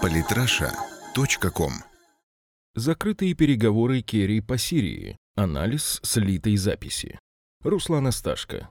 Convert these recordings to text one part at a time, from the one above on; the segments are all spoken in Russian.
Политраша.ком Закрытые переговоры Керри по Сирии. Анализ слитой записи. Руслан Асташко.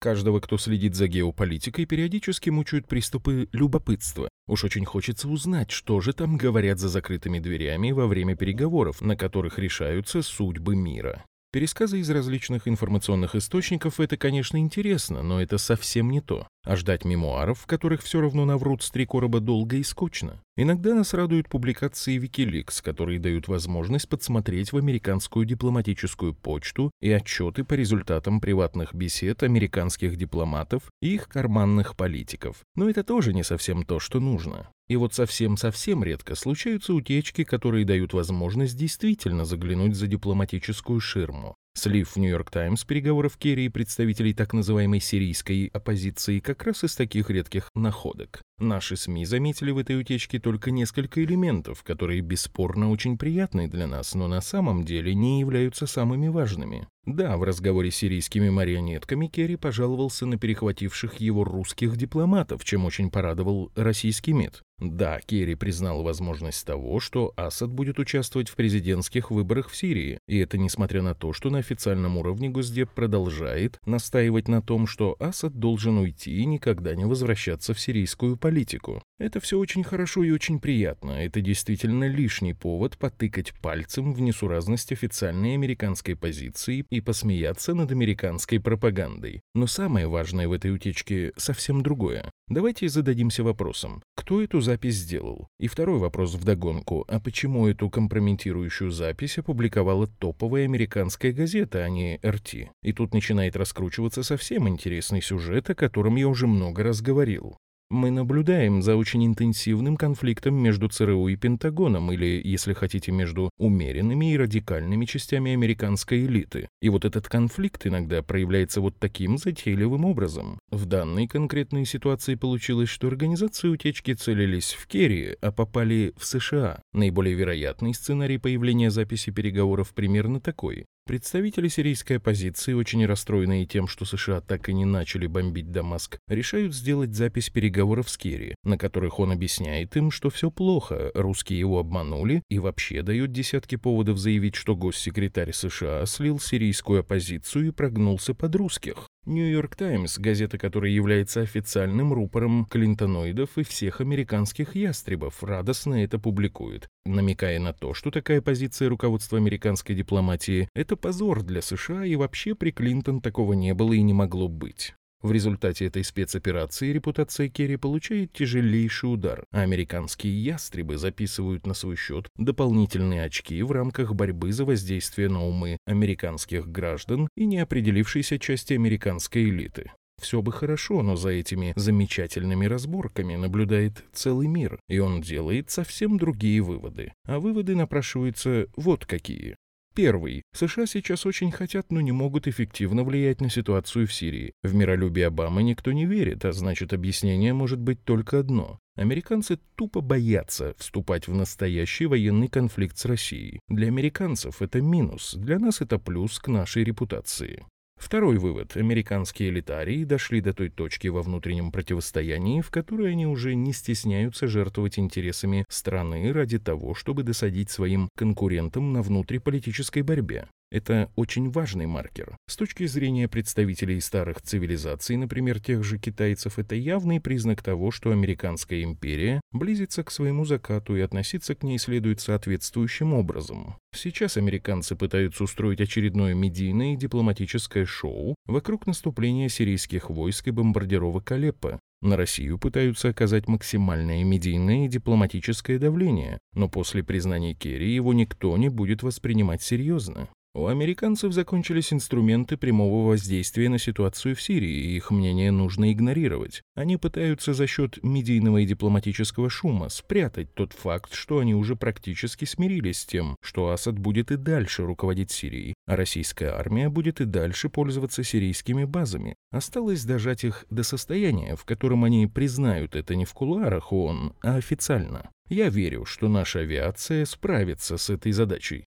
Каждого, кто следит за геополитикой, периодически мучают приступы любопытства. Уж очень хочется узнать, что же там говорят за закрытыми дверями во время переговоров, на которых решаются судьбы мира. Пересказы из различных информационных источников – это, конечно, интересно, но это совсем не то. А ждать мемуаров, в которых все равно наврут с три короба долго и скучно. Иногда нас радуют публикации Wikileaks, которые дают возможность подсмотреть в американскую дипломатическую почту и отчеты по результатам приватных бесед американских дипломатов и их карманных политиков. Но это тоже не совсем то, что нужно. И вот совсем-совсем редко случаются утечки, которые дают возможность действительно заглянуть за дипломатическую ширму. Слив в «Нью-Йорк Таймс» переговоров Керри и представителей так называемой сирийской оппозиции как раз из таких редких находок. Наши СМИ заметили в этой утечке только несколько элементов, которые бесспорно очень приятны для нас, но на самом деле не являются самыми важными. Да, в разговоре с сирийскими марионетками Керри пожаловался на перехвативших его русских дипломатов, чем очень порадовал российский МИД. Да, Керри признал возможность того, что Асад будет участвовать в президентских выборах в Сирии, и это несмотря на то, что на официальном уровне Госдеп продолжает настаивать на том, что Асад должен уйти и никогда не возвращаться в сирийскую политику. Это все очень хорошо и очень приятно. Это действительно лишний повод потыкать пальцем в несуразность официальной американской позиции и посмеяться над американской пропагандой. Но самое важное в этой утечке совсем другое. Давайте зададимся вопросом, кто эту запись сделал? И второй вопрос вдогонку, а почему эту компрометирующую запись опубликовала топовая американская газета, а не РТ? И тут начинает раскручиваться совсем интересный сюжет, о котором я уже много раз говорил. Мы наблюдаем за очень интенсивным конфликтом между ЦРУ и Пентагоном, или, если хотите, между умеренными и радикальными частями американской элиты. И вот этот конфликт иногда проявляется вот таким затейливым образом. В данной конкретной ситуации получилось, что организации утечки целились в Керри, а попали в США. Наиболее вероятный сценарий появления записи переговоров примерно такой. Представители сирийской оппозиции, очень расстроенные тем, что США так и не начали бомбить Дамаск, решают сделать запись переговоров с Керри, на которых он объясняет им, что все плохо, русские его обманули и вообще дает десятки поводов заявить, что госсекретарь США слил сирийскую оппозицию и прогнулся под русских. Нью-Йорк Таймс, газета, которая является официальным рупором клинтоноидов и всех американских ястребов, радостно это публикует, намекая на то, что такая позиция руководства американской дипломатии – это позор для США и вообще при Клинтон такого не было и не могло быть. В результате этой спецоперации репутация Керри получает тяжелейший удар, а американские ястребы записывают на свой счет дополнительные очки в рамках борьбы за воздействие на умы американских граждан и неопределившейся части американской элиты. Все бы хорошо, но за этими замечательными разборками наблюдает целый мир, и он делает совсем другие выводы. А выводы напрашиваются вот какие. Первый. США сейчас очень хотят, но не могут эффективно влиять на ситуацию в Сирии. В миролюбие Обамы никто не верит, а значит объяснение может быть только одно. Американцы тупо боятся вступать в настоящий военный конфликт с Россией. Для американцев это минус, для нас это плюс к нашей репутации. Второй вывод. Американские элитарии дошли до той точки во внутреннем противостоянии, в которой они уже не стесняются жертвовать интересами страны ради того, чтобы досадить своим конкурентам на внутриполитической борьбе. Это очень важный маркер. С точки зрения представителей старых цивилизаций, например, тех же китайцев, это явный признак того, что американская империя близится к своему закату и относиться к ней следует соответствующим образом. Сейчас американцы пытаются устроить очередное медийное и дипломатическое шоу вокруг наступления сирийских войск и бомбардировок Алеппо, на Россию пытаются оказать максимальное медийное и дипломатическое давление, но после признания Керри его никто не будет воспринимать серьезно. У американцев закончились инструменты прямого воздействия на ситуацию в Сирии, и их мнение нужно игнорировать. Они пытаются за счет медийного и дипломатического шума спрятать тот факт, что они уже практически смирились с тем, что Асад будет и дальше руководить Сирией, а российская армия будет и дальше пользоваться сирийскими базами. Осталось дожать их до состояния, в котором они признают это не в кулуарах ООН, а официально. Я верю, что наша авиация справится с этой задачей.